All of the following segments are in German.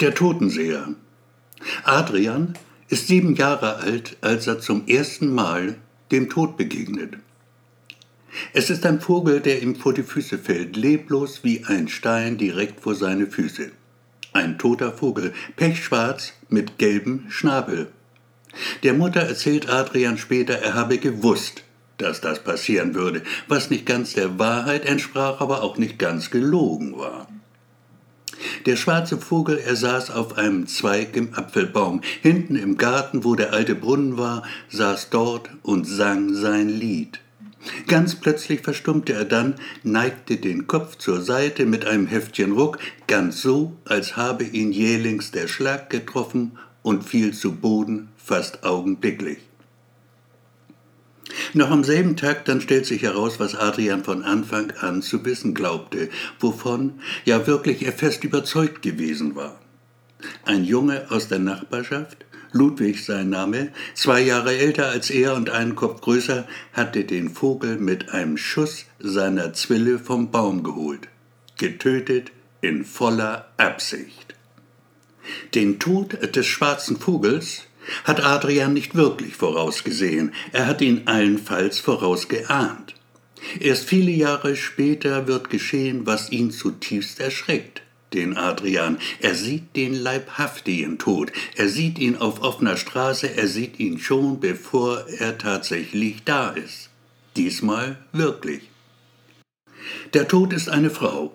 Der Totenseher. Adrian ist sieben Jahre alt, als er zum ersten Mal dem Tod begegnet. Es ist ein Vogel, der ihm vor die Füße fällt, leblos wie ein Stein direkt vor seine Füße. Ein toter Vogel, pechschwarz mit gelbem Schnabel. Der Mutter erzählt Adrian später, er habe gewusst, dass das passieren würde, was nicht ganz der Wahrheit entsprach, aber auch nicht ganz gelogen war. Der schwarze Vogel, er saß auf einem Zweig im Apfelbaum. Hinten im Garten, wo der alte Brunnen war, saß dort und sang sein Lied. Ganz plötzlich verstummte er dann, neigte den Kopf zur Seite mit einem Heftchen Ruck, ganz so, als habe ihn jählings der Schlag getroffen und fiel zu Boden fast augenblicklich. Noch am selben Tag dann stellt sich heraus, was Adrian von Anfang an zu wissen glaubte, wovon ja wirklich er fest überzeugt gewesen war. Ein Junge aus der Nachbarschaft, Ludwig sein Name, zwei Jahre älter als er und einen Kopf größer, hatte den Vogel mit einem Schuss seiner Zwille vom Baum geholt, getötet in voller Absicht. Den Tod des schwarzen Vogels hat Adrian nicht wirklich vorausgesehen, er hat ihn allenfalls vorausgeahnt. Erst viele Jahre später wird geschehen, was ihn zutiefst erschreckt, den Adrian. Er sieht den leibhaftigen Tod, er sieht ihn auf offener Straße, er sieht ihn schon, bevor er tatsächlich da ist. Diesmal wirklich. Der Tod ist eine Frau,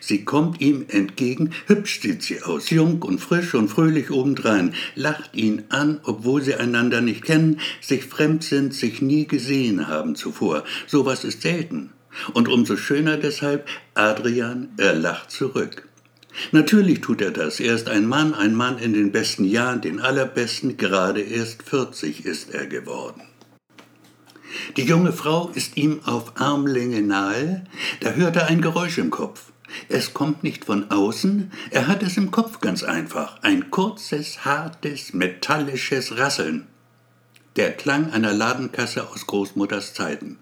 Sie kommt ihm entgegen, hübsch sieht sie aus, jung und frisch und fröhlich obendrein, lacht ihn an, obwohl sie einander nicht kennen, sich fremd sind, sich nie gesehen haben zuvor. Sowas ist selten. Und umso schöner deshalb, Adrian, er lacht zurück. Natürlich tut er das. Er ist ein Mann, ein Mann in den besten Jahren, den allerbesten, gerade erst 40 ist er geworden. Die junge Frau ist ihm auf Armlänge nahe, da hört er ein Geräusch im Kopf. Es kommt nicht von außen, er hat es im Kopf ganz einfach. Ein kurzes, hartes, metallisches Rasseln. Der Klang einer Ladenkasse aus Großmutters Zeiten.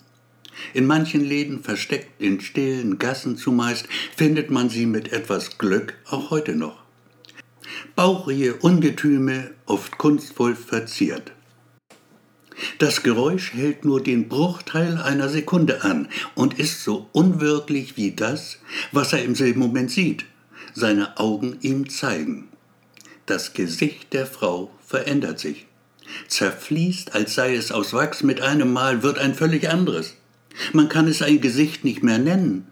In manchen Läden versteckt in stillen Gassen zumeist findet man sie mit etwas Glück auch heute noch. Bauchige Ungetüme, oft kunstvoll verziert. Das Geräusch hält nur den Bruchteil einer Sekunde an und ist so unwirklich wie das, was er im selben Moment sieht, seine Augen ihm zeigen. Das Gesicht der Frau verändert sich. Zerfließt, als sei es aus Wachs, mit einem Mal wird ein völlig anderes. Man kann es ein Gesicht nicht mehr nennen.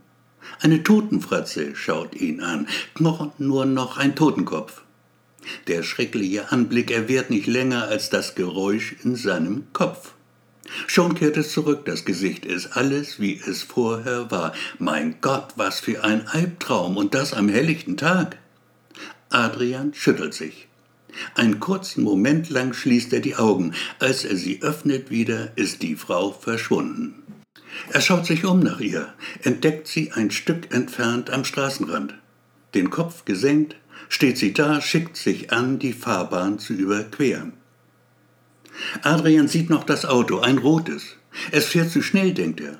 Eine Totenfratze schaut ihn an, Knochen nur noch ein Totenkopf. Der schreckliche Anblick erwährt nicht länger als das Geräusch in seinem Kopf. Schon kehrt es zurück, das Gesicht ist alles, wie es vorher war. Mein Gott, was für ein Albtraum und das am helllichten Tag. Adrian schüttelt sich. Einen kurzen Moment lang schließt er die Augen. Als er sie öffnet wieder, ist die Frau verschwunden. Er schaut sich um nach ihr, entdeckt sie ein Stück entfernt am Straßenrand. Den Kopf gesenkt, steht sie da, schickt sich an, die Fahrbahn zu überqueren. Adrian sieht noch das Auto, ein rotes. Es fährt zu schnell, denkt er.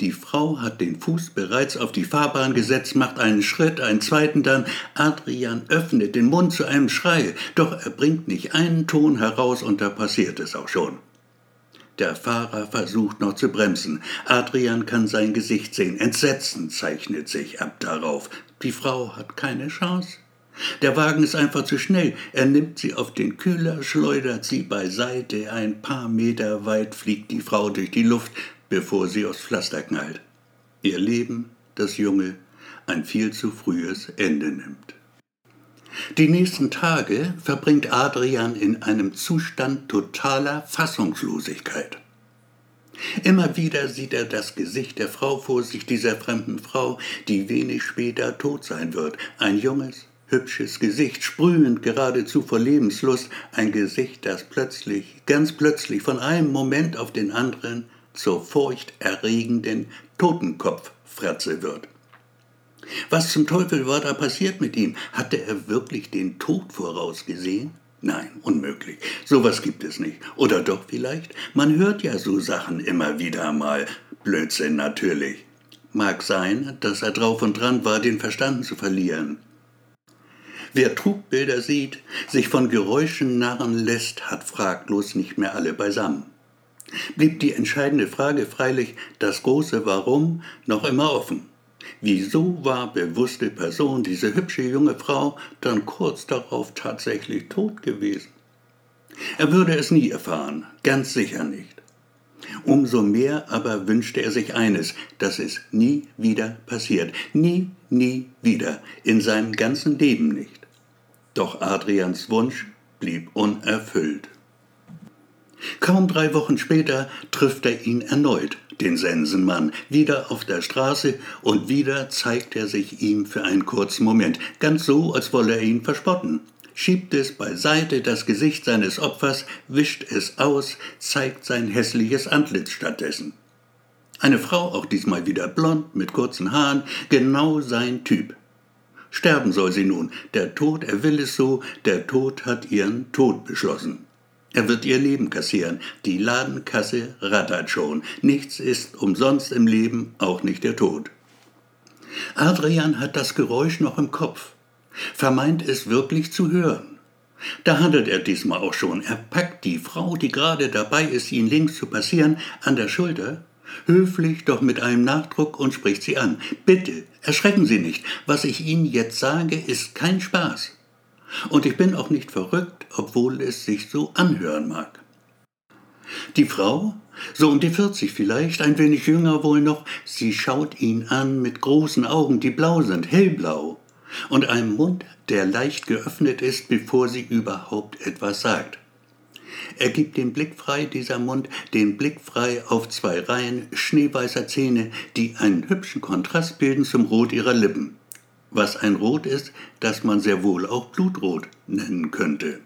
Die Frau hat den Fuß bereits auf die Fahrbahn gesetzt, macht einen Schritt, einen zweiten dann. Adrian öffnet den Mund zu einem Schrei, doch er bringt nicht einen Ton heraus und da passiert es auch schon. Der Fahrer versucht noch zu bremsen. Adrian kann sein Gesicht sehen. Entsetzen zeichnet sich ab darauf. Die Frau hat keine Chance. Der Wagen ist einfach zu schnell. Er nimmt sie auf den Kühler, schleudert sie beiseite. Ein paar Meter weit fliegt die Frau durch die Luft, bevor sie aufs Pflaster knallt. Ihr Leben, das Junge, ein viel zu frühes Ende nimmt. Die nächsten Tage verbringt Adrian in einem Zustand totaler Fassungslosigkeit. Immer wieder sieht er das Gesicht der Frau vor sich, dieser fremden Frau, die wenig später tot sein wird. Ein junges, hübsches Gesicht, sprühend geradezu vor Lebenslust, ein Gesicht, das plötzlich, ganz plötzlich von einem Moment auf den anderen zur furchterregenden Totenkopffratze wird. Was zum Teufel war da passiert mit ihm? Hatte er wirklich den Tod vorausgesehen? Nein, unmöglich. Sowas gibt es nicht. Oder doch vielleicht? Man hört ja so Sachen immer wieder mal. Blödsinn natürlich. Mag sein, dass er drauf und dran war, den Verstand zu verlieren. Wer Trugbilder sieht, sich von Geräuschen narren lässt, hat fraglos nicht mehr alle beisammen. Blieb die entscheidende Frage freilich, das große Warum, noch immer offen. Wieso war bewusste Person, diese hübsche junge Frau, dann kurz darauf tatsächlich tot gewesen? Er würde es nie erfahren, ganz sicher nicht. Umso mehr aber wünschte er sich eines, dass es nie wieder passiert. Nie, nie wieder. In seinem ganzen Leben nicht. Doch Adrians Wunsch blieb unerfüllt. Kaum drei Wochen später trifft er ihn erneut, den Sensenmann, wieder auf der Straße und wieder zeigt er sich ihm für einen kurzen Moment, ganz so, als wolle er ihn verspotten schiebt es beiseite das Gesicht seines Opfers, wischt es aus, zeigt sein hässliches Antlitz stattdessen. Eine Frau, auch diesmal wieder blond, mit kurzen Haaren, genau sein Typ. Sterben soll sie nun, der Tod, er will es so, der Tod hat ihren Tod beschlossen. Er wird ihr Leben kassieren, die Ladenkasse rattert schon, nichts ist umsonst im Leben, auch nicht der Tod. Adrian hat das Geräusch noch im Kopf vermeint es wirklich zu hören. Da handelt er diesmal auch schon. Er packt die Frau, die gerade dabei ist, ihn links zu passieren, an der Schulter, höflich, doch mit einem Nachdruck und spricht sie an. Bitte, erschrecken Sie nicht. Was ich Ihnen jetzt sage, ist kein Spaß. Und ich bin auch nicht verrückt, obwohl es sich so anhören mag. Die Frau, so um die 40 vielleicht, ein wenig jünger wohl noch, sie schaut ihn an mit großen Augen, die blau sind, hellblau, und einem Mund, der leicht geöffnet ist, bevor sie überhaupt etwas sagt. Er gibt den Blick frei, dieser Mund, den Blick frei auf zwei Reihen schneeweißer Zähne, die einen hübschen Kontrast bilden zum Rot ihrer Lippen. Was ein Rot ist, das man sehr wohl auch Blutrot nennen könnte.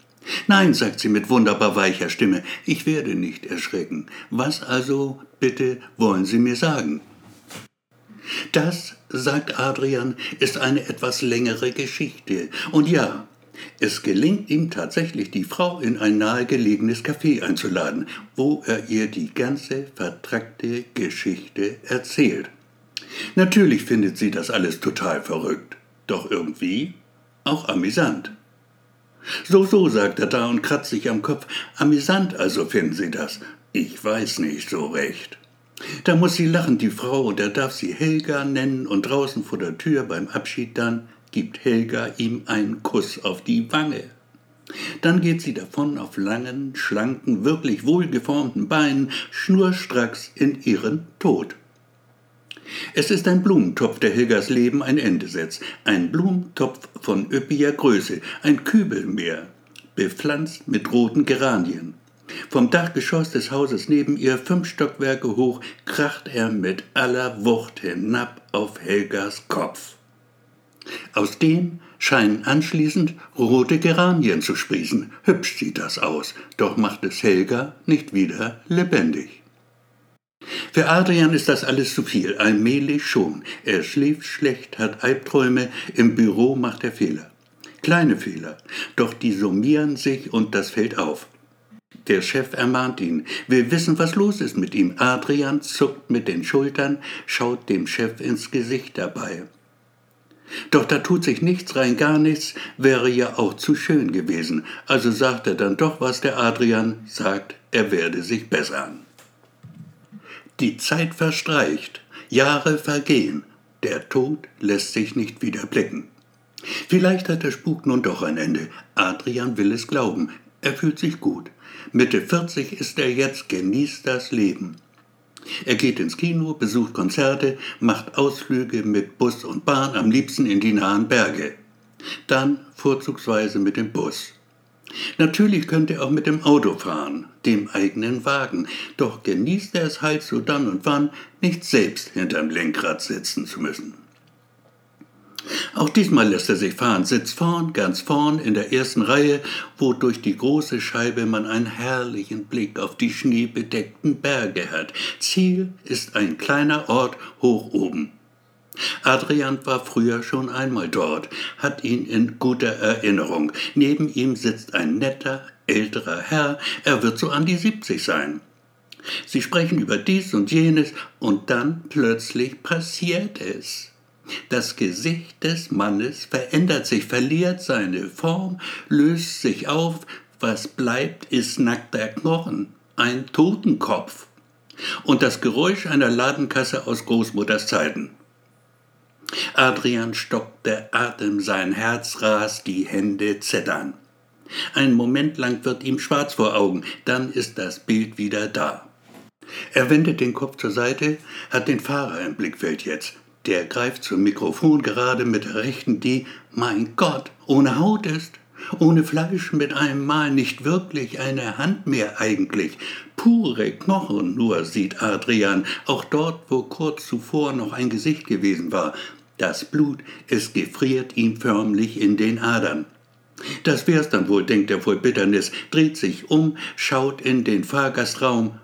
Nein, sagt sie mit wunderbar weicher Stimme, ich werde nicht erschrecken. Was also, bitte, wollen Sie mir sagen? Das, sagt Adrian, ist eine etwas längere Geschichte. Und ja, es gelingt ihm tatsächlich, die Frau in ein nahegelegenes Café einzuladen, wo er ihr die ganze vertrackte Geschichte erzählt. Natürlich findet sie das alles total verrückt, doch irgendwie auch amüsant. So, so, sagt er da und kratzt sich am Kopf. Amüsant also finden Sie das. Ich weiß nicht so recht. Da muss sie lachen, die Frau, und er darf sie Helga nennen, und draußen vor der Tür beim Abschied dann gibt Helga ihm einen Kuss auf die Wange. Dann geht sie davon auf langen, schlanken, wirklich wohlgeformten Beinen, schnurstracks in ihren Tod. Es ist ein Blumentopf, der Helgas Leben ein Ende setzt. Ein Blumentopf von üppiger Größe, ein Kübelmeer, bepflanzt mit roten Geranien. Vom Dachgeschoss des Hauses neben ihr, fünf Stockwerke hoch, kracht er mit aller Wucht hinab auf Helgas Kopf. Aus dem scheinen anschließend rote Geranien zu sprießen. Hübsch sieht das aus, doch macht es Helga nicht wieder lebendig. Für Adrian ist das alles zu viel, allmählich schon. Er schläft schlecht, hat Albträume, im Büro macht er Fehler. Kleine Fehler, doch die summieren sich und das fällt auf. Der Chef ermahnt ihn. Wir wissen, was los ist mit ihm. Adrian zuckt mit den Schultern, schaut dem Chef ins Gesicht dabei. Doch da tut sich nichts, rein gar nichts, wäre ja auch zu schön gewesen. Also sagt er dann doch, was der Adrian sagt, er werde sich bessern. Die Zeit verstreicht, Jahre vergehen, der Tod lässt sich nicht wieder blicken. Vielleicht hat der Spuk nun doch ein Ende. Adrian will es glauben. Er fühlt sich gut. Mitte 40 ist er jetzt, genießt das Leben. Er geht ins Kino, besucht Konzerte, macht Ausflüge mit Bus und Bahn, am liebsten in die nahen Berge. Dann vorzugsweise mit dem Bus. Natürlich könnte er auch mit dem Auto fahren, dem eigenen Wagen, doch genießt er es halt so dann und wann, nicht selbst hinterm Lenkrad sitzen zu müssen. Auch diesmal lässt er sich fahren, sitzt vorn, ganz vorn in der ersten Reihe, wo durch die große Scheibe man einen herrlichen Blick auf die schneebedeckten Berge hat. Ziel ist ein kleiner Ort hoch oben. Adrian war früher schon einmal dort, hat ihn in guter Erinnerung. Neben ihm sitzt ein netter, älterer Herr, er wird so an die 70 sein. Sie sprechen über dies und jenes und dann plötzlich passiert es. Das Gesicht des Mannes verändert sich, verliert seine Form, löst sich auf, was bleibt, ist nackter Knochen, ein Totenkopf. Und das Geräusch einer Ladenkasse aus Großmutters Zeiten. Adrian stockt der Atem, sein Herz rast, die Hände zittern. Ein Moment lang wird ihm schwarz vor Augen, dann ist das Bild wieder da. Er wendet den Kopf zur Seite, hat den Fahrer im Blickfeld jetzt. Der greift zum Mikrofon gerade mit der rechten, die, mein Gott, ohne Haut ist, ohne Fleisch mit einem Mal nicht wirklich eine Hand mehr eigentlich. Pure Knochen nur sieht Adrian, auch dort, wo kurz zuvor noch ein Gesicht gewesen war. Das Blut, es gefriert ihm förmlich in den Adern. Das wär's dann wohl, denkt er voll Bitternis, dreht sich um, schaut in den Fahrgastraum.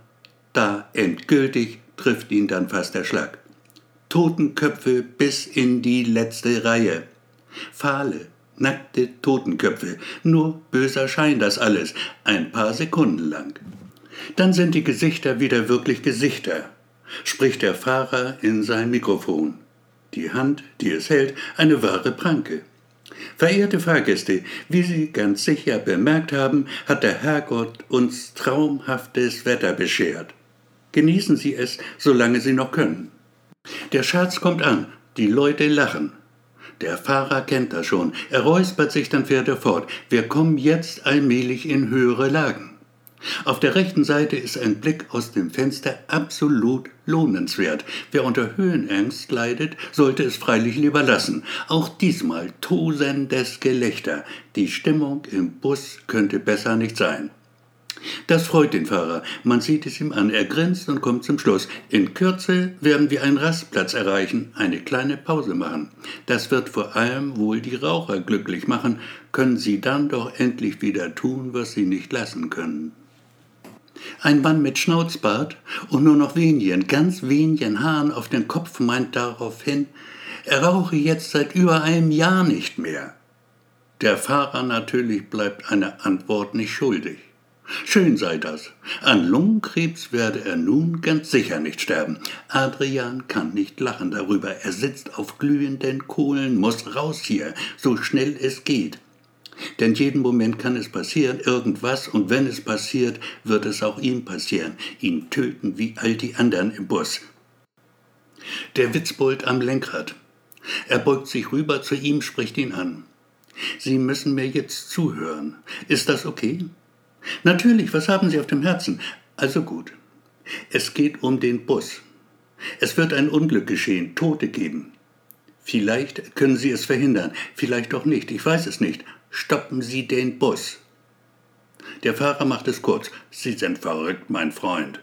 Da endgültig trifft ihn dann fast der Schlag. Totenköpfe bis in die letzte Reihe. Fahle, nackte Totenköpfe. Nur böser Schein das alles, ein paar Sekunden lang. Dann sind die Gesichter wieder wirklich Gesichter, spricht der Fahrer in sein Mikrofon. Die Hand, die es hält, eine wahre Pranke. Verehrte Fahrgäste, wie Sie ganz sicher bemerkt haben, hat der Herrgott uns traumhaftes Wetter beschert. Genießen Sie es, solange Sie noch können. Der Schatz kommt an, die Leute lachen. Der Fahrer kennt das schon, er räuspert sich, dann fährt er fort. Wir kommen jetzt allmählich in höhere Lagen. Auf der rechten Seite ist ein Blick aus dem Fenster absolut lohnenswert. Wer unter Höhenangst leidet, sollte es freilich lieber lassen. Auch diesmal tosendes Gelächter. Die Stimmung im Bus könnte besser nicht sein. Das freut den Fahrer. Man sieht es ihm an. Er grinst und kommt zum Schluss. In Kürze werden wir einen Rastplatz erreichen, eine kleine Pause machen. Das wird vor allem wohl die Raucher glücklich machen. Können sie dann doch endlich wieder tun, was sie nicht lassen können. Ein Mann mit Schnauzbart und nur noch wenigen, ganz wenigen Haaren auf dem Kopf meint daraufhin, er rauche jetzt seit über einem Jahr nicht mehr. Der Fahrer natürlich bleibt eine Antwort nicht schuldig. Schön sei das. An Lungenkrebs werde er nun ganz sicher nicht sterben. Adrian kann nicht lachen darüber. Er sitzt auf glühenden Kohlen, muss raus hier, so schnell es geht. Denn jeden Moment kann es passieren, irgendwas, und wenn es passiert, wird es auch ihm passieren, ihn töten wie all die anderen im Bus. Der Witzbold am Lenkrad. Er beugt sich rüber zu ihm, spricht ihn an. Sie müssen mir jetzt zuhören. Ist das okay? Natürlich, was haben Sie auf dem Herzen? Also gut. Es geht um den Bus. Es wird ein Unglück geschehen, Tote geben. Vielleicht können Sie es verhindern, vielleicht auch nicht, ich weiß es nicht. Stoppen Sie den Bus. Der Fahrer macht es kurz. Sie sind verrückt, mein Freund.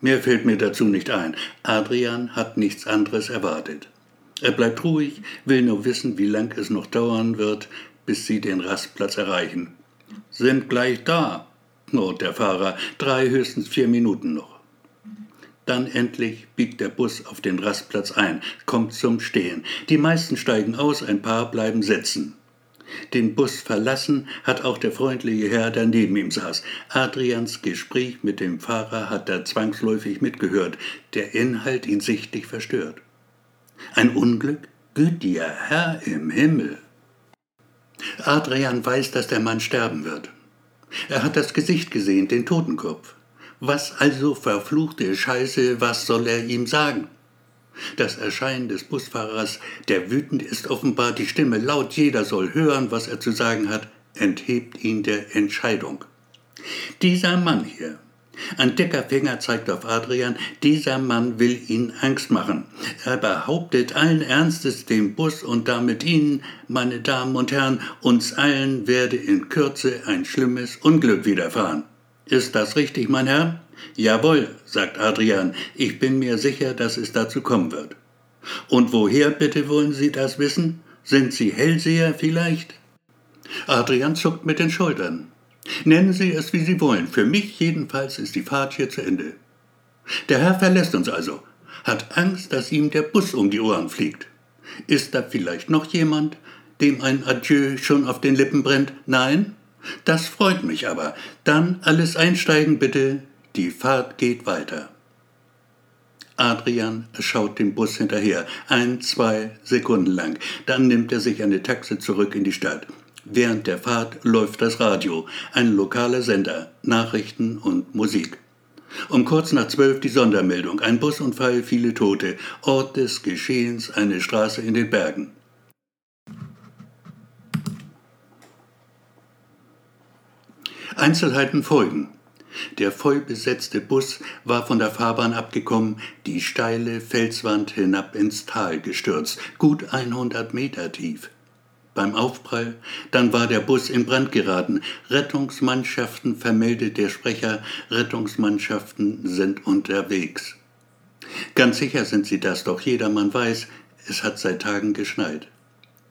Mehr fällt mir dazu nicht ein. Adrian hat nichts anderes erwartet. Er bleibt ruhig, will nur wissen, wie lang es noch dauern wird, bis sie den Rastplatz erreichen. Sind gleich da, knurrt der Fahrer. Drei, höchstens vier Minuten noch. Dann endlich biegt der Bus auf den Rastplatz ein, kommt zum Stehen. Die meisten steigen aus, ein paar bleiben sitzen. Den Bus verlassen hat auch der freundliche Herr, der neben ihm saß. Adrians Gespräch mit dem Fahrer hat er zwangsläufig mitgehört, der Inhalt ihn sichtlich verstört. Ein Unglück? Gütiger Herr im Himmel! Adrian weiß, dass der Mann sterben wird. Er hat das Gesicht gesehen, den Totenkopf. Was also verfluchte Scheiße, was soll er ihm sagen? Das Erscheinen des Busfahrers, der wütend ist, offenbar die Stimme laut, jeder soll hören, was er zu sagen hat, enthebt ihn der Entscheidung. Dieser Mann hier, ein dicker Finger zeigt auf Adrian, dieser Mann will ihn Angst machen. Er behauptet allen Ernstes dem Bus und damit Ihnen, meine Damen und Herren, uns allen werde in Kürze ein schlimmes Unglück widerfahren. Ist das richtig, mein Herr? Jawohl, sagt Adrian, ich bin mir sicher, dass es dazu kommen wird. Und woher bitte wollen Sie das wissen? Sind Sie Hellseher vielleicht? Adrian zuckt mit den Schultern. Nennen Sie es, wie Sie wollen. Für mich jedenfalls ist die Fahrt hier zu Ende. Der Herr verlässt uns also, hat Angst, dass ihm der Bus um die Ohren fliegt. Ist da vielleicht noch jemand, dem ein Adieu schon auf den Lippen brennt? Nein? Das freut mich aber. Dann alles einsteigen bitte, die Fahrt geht weiter. Adrian schaut dem Bus hinterher, ein, zwei Sekunden lang. Dann nimmt er sich eine Taxe zurück in die Stadt. Während der Fahrt läuft das Radio, ein lokaler Sender, Nachrichten und Musik. Um kurz nach zwölf die Sondermeldung, ein Busunfall, viele Tote, Ort des Geschehens, eine Straße in den Bergen. Einzelheiten folgen. Der vollbesetzte Bus war von der Fahrbahn abgekommen, die steile Felswand hinab ins Tal gestürzt, gut 100 Meter tief. Beim Aufprall, dann war der Bus in Brand geraten. Rettungsmannschaften vermeldet der Sprecher, Rettungsmannschaften sind unterwegs. Ganz sicher sind sie das, doch jedermann weiß, es hat seit Tagen geschneit.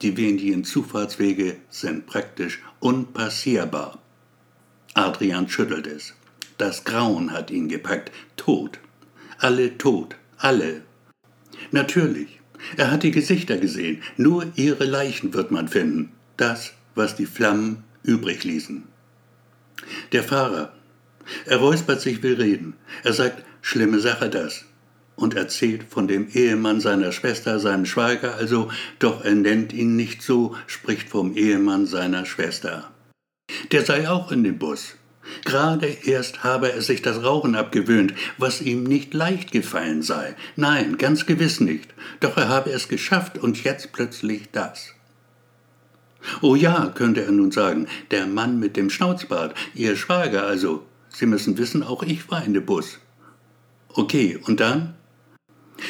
Die wenigen Zufahrtswege sind praktisch unpassierbar. Adrian schüttelt es. Das Grauen hat ihn gepackt. Tot. Alle tot. Alle. Natürlich. Er hat die Gesichter gesehen. Nur ihre Leichen wird man finden. Das, was die Flammen übrig ließen. Der Fahrer. Er räuspert sich, will reden. Er sagt, schlimme Sache das. Und erzählt von dem Ehemann seiner Schwester, seinem Schwager, also, doch er nennt ihn nicht so, spricht vom Ehemann seiner Schwester. Der sei auch in dem Bus. Gerade erst habe er sich das Rauchen abgewöhnt, was ihm nicht leicht gefallen sei. Nein, ganz gewiss nicht. Doch er habe es geschafft und jetzt plötzlich das. Oh ja, könnte er nun sagen, der Mann mit dem Schnauzbart, Ihr Schwager also. Sie müssen wissen, auch ich war in dem Bus. Okay, und dann?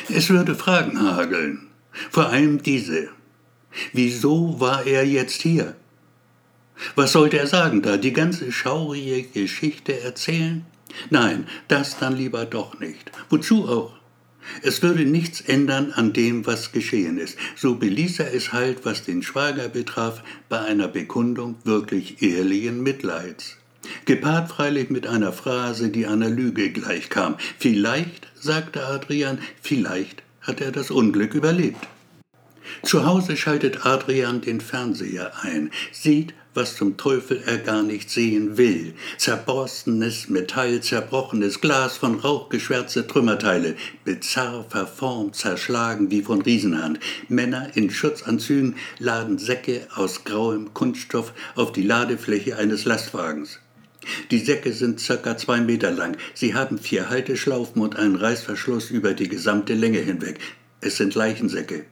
Es würde Fragen hageln. Vor allem diese. Wieso war er jetzt hier? Was sollte er sagen da? Die ganze schaurige Geschichte erzählen? Nein, das dann lieber doch nicht. Wozu auch? Es würde nichts ändern an dem, was geschehen ist. So beließ er es halt, was den Schwager betraf, bei einer Bekundung wirklich ehrlichen Mitleids. Gepaart freilich mit einer Phrase, die einer Lüge gleichkam. Vielleicht, sagte Adrian, vielleicht hat er das Unglück überlebt. Zu Hause schaltet Adrian den Fernseher ein, sieht, was zum Teufel er gar nicht sehen will. Zerborstenes Metall, zerbrochenes Glas, von Rauch geschwärzte Trümmerteile, bizarr verformt, zerschlagen wie von Riesenhand. Männer in Schutzanzügen laden Säcke aus grauem Kunststoff auf die Ladefläche eines Lastwagens. Die Säcke sind circa zwei Meter lang. Sie haben vier Halteschlaufen und einen Reißverschluss über die gesamte Länge hinweg. Es sind Leichensäcke.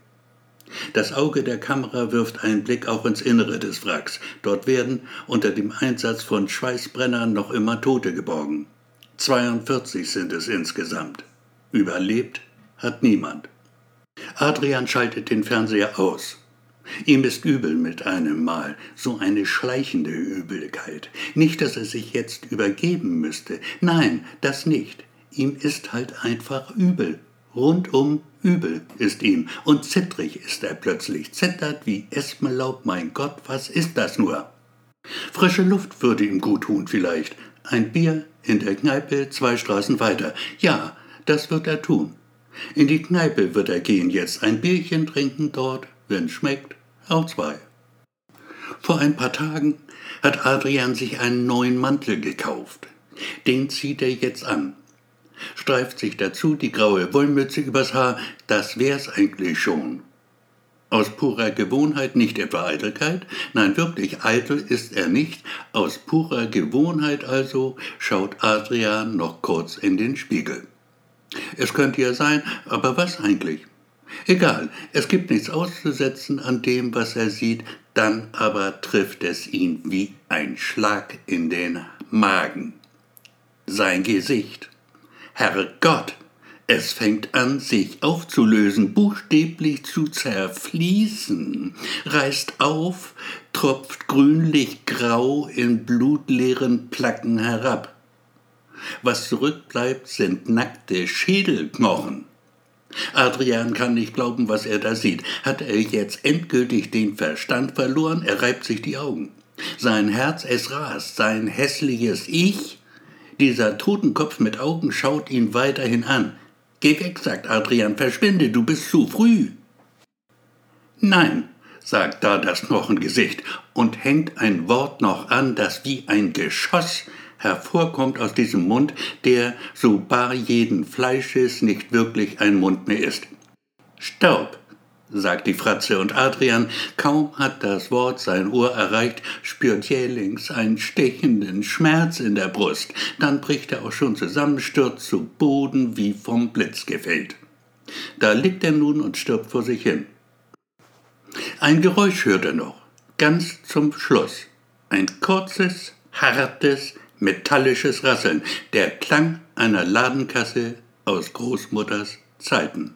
Das Auge der Kamera wirft einen Blick auch ins Innere des Wracks. Dort werden unter dem Einsatz von Schweißbrennern noch immer Tote geborgen. 42 sind es insgesamt. Überlebt hat niemand. Adrian schaltet den Fernseher aus. Ihm ist übel mit einem Mal, so eine schleichende Übelkeit. Nicht, dass er sich jetzt übergeben müsste. Nein, das nicht. Ihm ist halt einfach übel. Rundum übel ist ihm und zittrig ist er plötzlich, zittert wie Espenlaub, mein Gott, was ist das nur? Frische Luft würde ihm gut tun vielleicht, ein Bier in der Kneipe zwei Straßen weiter, ja, das wird er tun. In die Kneipe wird er gehen jetzt, ein Bierchen trinken dort, wenn's schmeckt, auch zwei. Vor ein paar Tagen hat Adrian sich einen neuen Mantel gekauft. Den zieht er jetzt an streift sich dazu die graue Wollmütze übers Haar, das wär's eigentlich schon. Aus purer Gewohnheit, nicht etwa Eitelkeit, nein wirklich, eitel ist er nicht, aus purer Gewohnheit also schaut Adrian noch kurz in den Spiegel. Es könnte ja sein, aber was eigentlich? Egal, es gibt nichts auszusetzen an dem, was er sieht, dann aber trifft es ihn wie ein Schlag in den Magen. Sein Gesicht. Herrgott, es fängt an, sich aufzulösen, buchstäblich zu zerfließen, reißt auf, tropft grünlich grau in blutleeren Placken herab. Was zurückbleibt, sind nackte Schädelknochen. Adrian kann nicht glauben, was er da sieht. Hat er jetzt endgültig den Verstand verloren? Er reibt sich die Augen. Sein Herz, es rast, sein hässliches Ich dieser Totenkopf mit Augen schaut ihn weiterhin an. Geh weg, sagt Adrian, verschwinde, du bist zu früh. Nein, sagt da das Knochengesicht und hängt ein Wort noch an, das wie ein Geschoss hervorkommt aus diesem Mund, der, so bar jeden Fleisches, nicht wirklich ein Mund mehr ist. Staub, sagt die Fratze, und Adrian, kaum hat das Wort sein Ohr erreicht, spürt jählings einen stechenden Schmerz in der Brust. Dann bricht er auch schon zusammen, stürzt zu Boden wie vom Blitz gefällt. Da liegt er nun und stirbt vor sich hin. Ein Geräusch hört er noch, ganz zum Schluss. Ein kurzes, hartes, metallisches Rasseln, der Klang einer Ladenkasse aus Großmutters Zeiten.